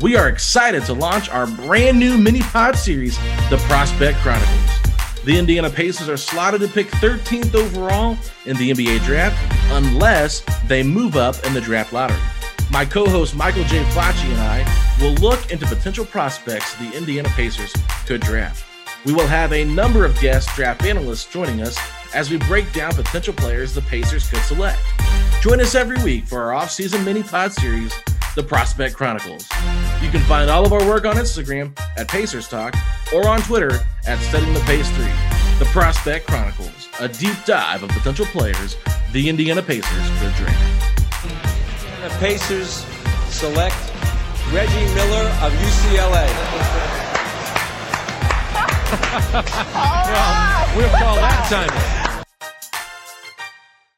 We are excited to launch our brand new mini pod series, The Prospect Chronicles. The Indiana Pacers are slotted to pick 13th overall in the NBA draft unless they move up in the draft lottery. My co host Michael J. Facci and I will look into potential prospects the Indiana Pacers could draft. We will have a number of guest draft analysts joining us as we break down potential players the Pacers could select. Join us every week for our off-season mini pod series, The Prospect Chronicles. You can find all of our work on Instagram at Pacers Talk or on Twitter at Setting the Pace 3. The Prospect Chronicles, a deep dive of potential players the Indiana Pacers could draft. The Pacers select Reggie Miller of UCLA. well, we'll call that timing.